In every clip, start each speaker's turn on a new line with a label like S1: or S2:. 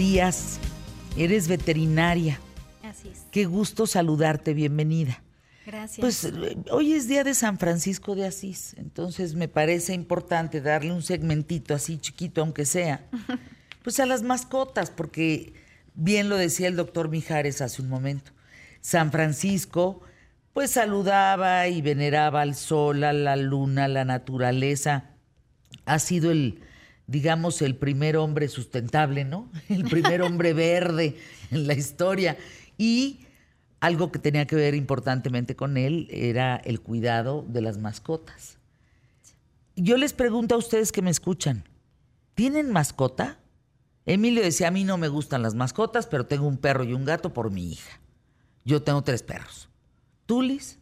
S1: días. Eres veterinaria.
S2: Así es.
S1: Qué gusto saludarte, bienvenida.
S2: Gracias.
S1: Pues eh, hoy es día de San Francisco de Asís, entonces me parece importante darle un segmentito así chiquito, aunque sea, pues a las mascotas, porque bien lo decía el doctor Mijares hace un momento. San Francisco, pues saludaba y veneraba al sol, a la luna, a la naturaleza. Ha sido el, digamos, el primer hombre sustentable, ¿no? El primer hombre verde en la historia. Y algo que tenía que ver importantemente con él era el cuidado de las mascotas. Yo les pregunto a ustedes que me escuchan, ¿tienen mascota? Emilio decía, a mí no me gustan las mascotas, pero tengo un perro y un gato por mi hija. Yo tengo tres perros. ¿Tú, Liz?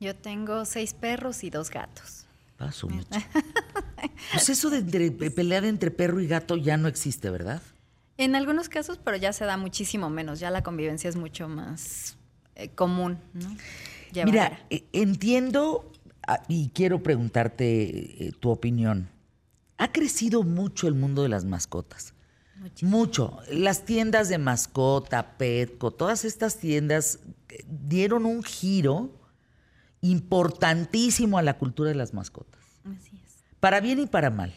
S2: Yo tengo seis perros y dos gatos.
S1: Paso mucho. Pues eso de entre- pelear entre perro y gato ya no existe, ¿verdad?
S2: En algunos casos, pero ya se da muchísimo menos. Ya la convivencia es mucho más eh, común, ¿no?
S1: Mira,
S2: Llevadera.
S1: eh, entiendo ah, y quiero preguntarte eh, tu opinión. Ha crecido mucho el mundo de las mascotas.
S2: Muchísimo.
S1: Mucho. Las tiendas de mascota, Petco, todas estas tiendas dieron un giro importantísimo a la cultura de las mascotas.
S2: Así es.
S1: Para bien y para mal.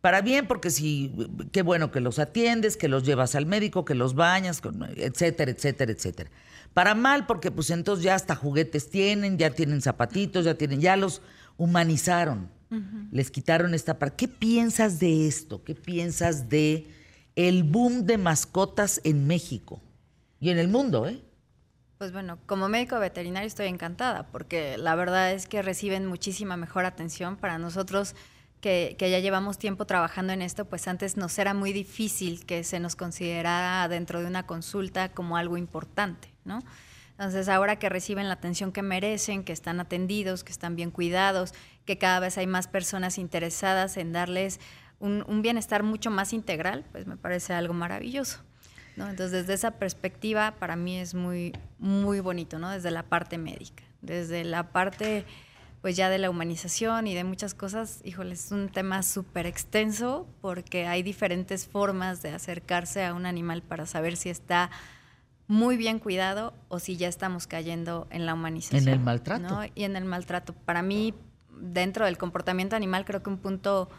S1: Para bien, porque si, qué bueno que los atiendes, que los llevas al médico, que los bañas, etcétera, etcétera, etcétera. Para mal, porque pues entonces ya hasta juguetes tienen, ya tienen zapatitos, ya tienen, ya los humanizaron. Les quitaron esta parte. ¿Qué piensas de esto? ¿Qué piensas de el boom de mascotas en México? Y en el mundo, ¿eh?
S2: Pues bueno, como médico veterinario estoy encantada porque la verdad es que reciben muchísima mejor atención para nosotros que, ya llevamos tiempo trabajando en esto, pues antes nos era muy difícil que se nos considerara dentro de una consulta como algo importante, ¿no? Entonces ahora que reciben la atención que merecen, que están atendidos, que están bien cuidados, que cada vez hay más personas interesadas en darles un bienestar mucho más integral, pues me parece algo maravilloso. ¿No? Entonces, desde esa perspectiva, para mí es muy, muy bonito, ¿no? Desde la parte médica, desde la parte, pues ya de la humanización y de muchas cosas, híjole, es un tema súper extenso porque hay diferentes formas de acercarse a un animal para saber si está muy bien cuidado o si ya estamos cayendo en la humanización.
S1: En el maltrato.
S2: ¿no? Y en el maltrato. Para mí, dentro del comportamiento animal, creo que un punto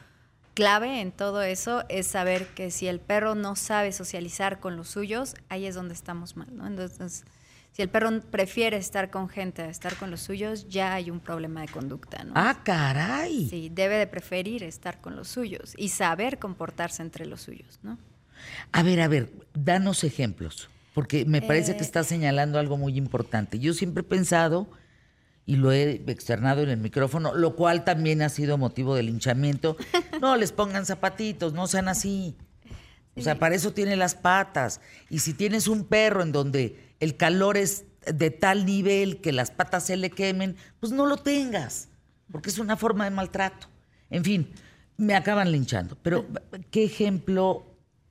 S2: clave en todo eso es saber que si el perro no sabe socializar con los suyos, ahí es donde estamos mal, ¿no? Entonces, si el perro prefiere estar con gente a estar con los suyos, ya hay un problema de conducta, ¿no?
S1: Ah, caray.
S2: Sí, debe de preferir estar con los suyos y saber comportarse entre los suyos, ¿no?
S1: A ver, a ver, danos ejemplos, porque me parece que
S2: Eh.
S1: estás señalando algo muy importante. Yo siempre he pensado, y lo he externado en el micrófono, lo cual también ha sido motivo de linchamiento, no les pongan zapatitos, no sean así. O sea, para eso tiene las patas. Y si tienes un perro en donde el calor es de tal nivel que las patas se le quemen, pues no lo tengas, porque es una forma de maltrato. En fin, me acaban linchando. Pero, ¿qué ejemplo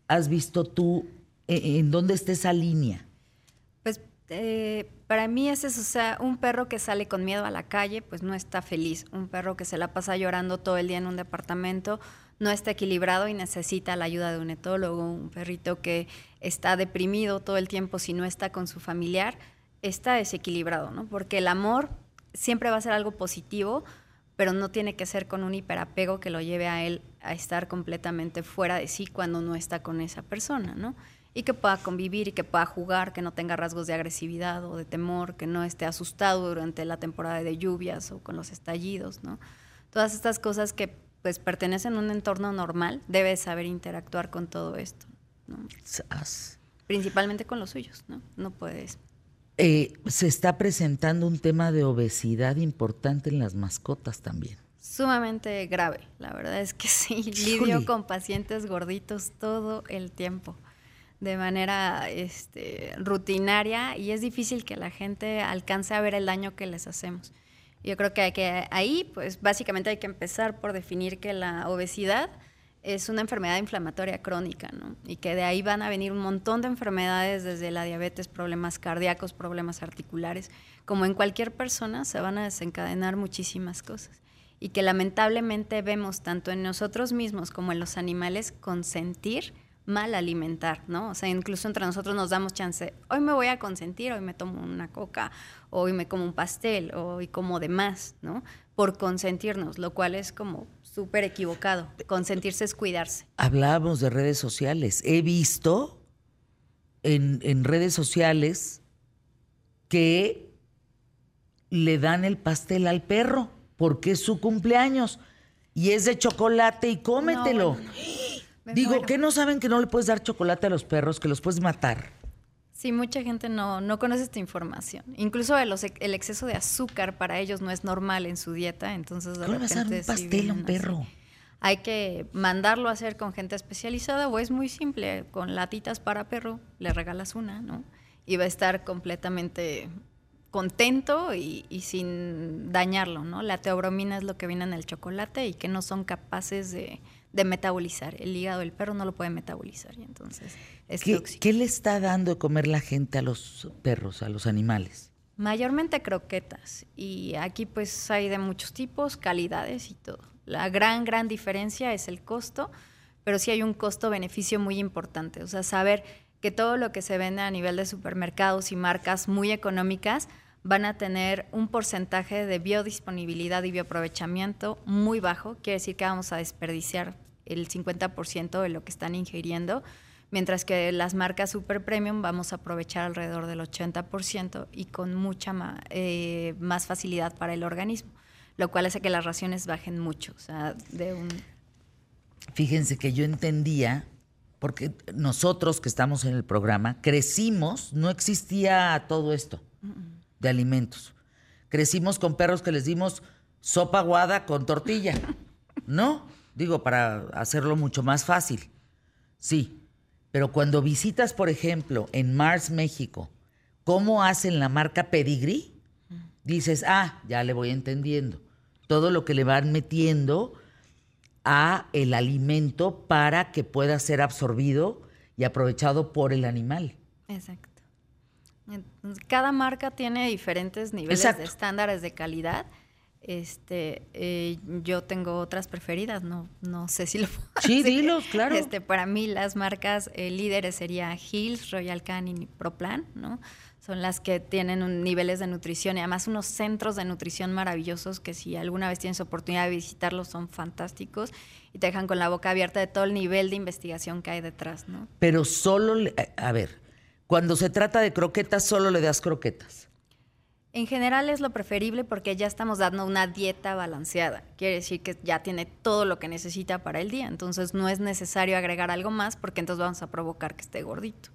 S1: has visto tú eh, en dónde está esa línea?
S2: Pues eh, para mí es eso, o sea, un perro que sale con miedo a la calle, pues no está feliz. Un perro que se la pasa llorando todo el día en un departamento, no está equilibrado y necesita la ayuda de un etólogo. Un perrito que está deprimido todo el tiempo si no está con su familiar, está desequilibrado, ¿no? Porque el amor siempre va a ser algo positivo, pero no tiene que ser con un hiperapego que lo lleve a él a estar completamente fuera de sí cuando no está con esa persona, ¿no? Y que pueda convivir y que pueda jugar, que no tenga rasgos de agresividad o de temor, que no esté asustado durante la temporada de lluvias o con los estallidos, ¿no? Todas estas cosas que pues pertenecen a un entorno normal, debe saber interactuar con todo esto, ¿no? Principalmente con los suyos, ¿no? No puedes.
S1: Eh, se está presentando un tema de obesidad importante en las mascotas también.
S2: Sumamente grave, la verdad es que sí, lidio con pacientes gorditos todo el tiempo, de manera este, rutinaria y es difícil que la gente alcance a ver el daño que les hacemos. Yo creo que, hay que ahí, pues básicamente hay que empezar por definir que la obesidad es una enfermedad inflamatoria crónica. Y que de ahí van a venir un montón de enfermedades, desde la diabetes, problemas cardíacos, problemas articulares. Como en cualquier persona, se van a desencadenar muchísimas cosas. Y que lamentablemente vemos tanto en nosotros mismos como en los animales consentir mal alimentar, ¿no? O sea, incluso entre nosotros nos damos chance, hoy me voy a consentir, hoy me tomo una coca, hoy me como un pastel, hoy como de más, ¿no? Por consentirnos, lo cual es como súper equivocado. Consentirse es cuidarse.
S1: Hablábamos de redes sociales. He visto en, en redes sociales que le dan el pastel al perro porque es su cumpleaños y es de chocolate y Digo, ¿qué no saben que no le puedes dar chocolate a los perros, que los puedes matar?
S2: Sí, mucha gente no, no conoce esta información. Incluso el, el, exceso de azúcar para ellos no es normal en su dieta, entonces de
S1: ¿Cómo vas a dar un pastel a un perro?
S2: Hay que mandarlo a hacer con gente especializada o es muy simple, con latitas para perro, le regalas una, ¿no? Y va a estar completamente contento y, sin dañarlo, ¿no? La teobromina es lo que viene en el chocolate y que no son capaces de, metabolizar. El hígado del perro no lo puede metabolizar y entonces es
S1: ¿Qué,
S2: tóxico.
S1: ¿Qué le está dando de comer la gente a los perros, a los animales?
S2: Mayormente croquetas y aquí pues hay de muchos tipos, calidades y todo. La gran, gran diferencia es el costo, pero sí hay un costo-beneficio muy importante. O sea, saber que todo lo que se vende a nivel de supermercados y marcas muy económicas van a tener un porcentaje de biodisponibilidad y bioaprovechamiento muy bajo, quiere decir que vamos a desperdiciar el 50% de lo que están ingiriendo, mientras que las marcas super premium vamos a aprovechar alrededor del 80% y con mucha eh, más facilidad para el organismo, lo cual hace que las raciones bajen mucho.
S1: Fíjense que yo entendía, porque nosotros que estamos en el programa, crecimos, no existía todo esto de alimentos. Crecimos con perros que les dimos sopa aguada con tortilla, ¿no? Digo, para hacerlo mucho más fácil. Sí, pero cuando visitas, por ejemplo, en Mars, México, cómo hacen la marca Pedigree, dices, ah, ya le voy entendiendo. Todo lo que le van metiendo a el alimento para que pueda ser absorbido y aprovechado por el animal.
S2: Exacto. Cada marca tiene diferentes niveles de estándares de calidad. Este, eh, yo tengo otras preferidas, no, no sé si lo puedo
S1: Sí, dilo, claro.
S2: Este, para mí las marcas eh, líderes serían Hills, Royal Canin y Proplan, ¿no? Son las que tienen un, niveles de nutrición y además unos centros de nutrición maravillosos que si alguna vez tienes oportunidad de visitarlos son fantásticos y te dejan con la boca abierta de todo el nivel de investigación que hay detrás, ¿no?
S1: Pero solo, a ver, cuando se trata de croquetas, solo le das croquetas.
S2: En general es lo preferible porque ya estamos dando una dieta balanceada. Quiere decir que ya tiene todo lo que necesita para el día. Entonces no es necesario agregar algo más porque entonces vamos a provocar que esté gordito.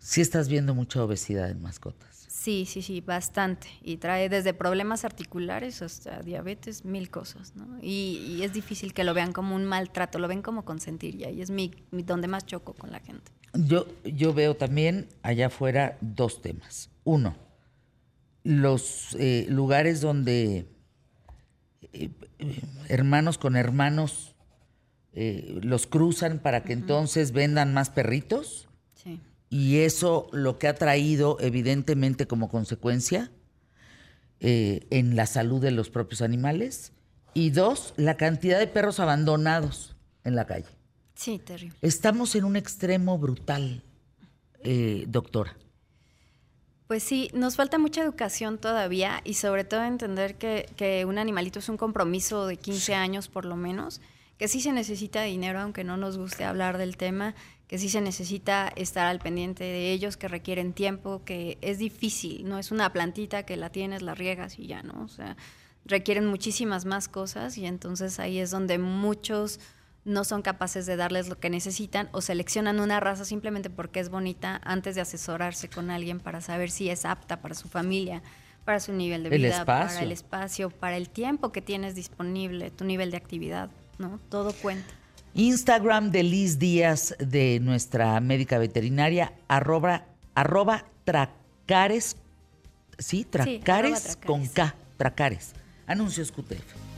S1: Sí estás viendo mucha obesidad en mascotas.
S2: Sí, sí, sí, bastante. Y trae desde problemas articulares hasta diabetes, mil cosas. ¿no? Y, es difícil que lo vean como un maltrato, lo ven como consentir. Y ahí es mi, donde más choco con la gente.
S1: Yo, yo veo también allá afuera dos temas. Uno, los eh, lugares donde eh, hermanos con hermanos eh, los cruzan para que entonces vendan más perritos. Sí. Y eso lo que ha traído evidentemente como consecuencia en la salud de los propios animales. Y dos, la cantidad de perros abandonados en la calle.
S2: Sí, terrible.
S1: Estamos en un extremo brutal, eh, doctora.
S2: Pues sí, nos falta mucha educación todavía y sobre todo entender que, que, un animalito es un compromiso de 15 años por lo menos, que sí se necesita dinero, aunque no nos guste hablar del tema, que sí se necesita estar al pendiente de ellos, que requieren tiempo, que es difícil, no es una plantita que la tienes, la riegas y ya, ¿no? O sea, requieren muchísimas más cosas y entonces ahí es donde muchos no son capaces de darles lo que necesitan o seleccionan una raza simplemente porque es bonita antes de asesorarse con alguien para saber si es apta para su familia, para su nivel de vida, para el espacio, para el tiempo que tienes disponible, tu nivel de actividad, ¿no? Todo cuenta.
S1: Instagram de Liz Díaz de nuestra médica veterinaria, arroba, arroba tracares, sí, tracares, con K, tracares. Anuncios QTF.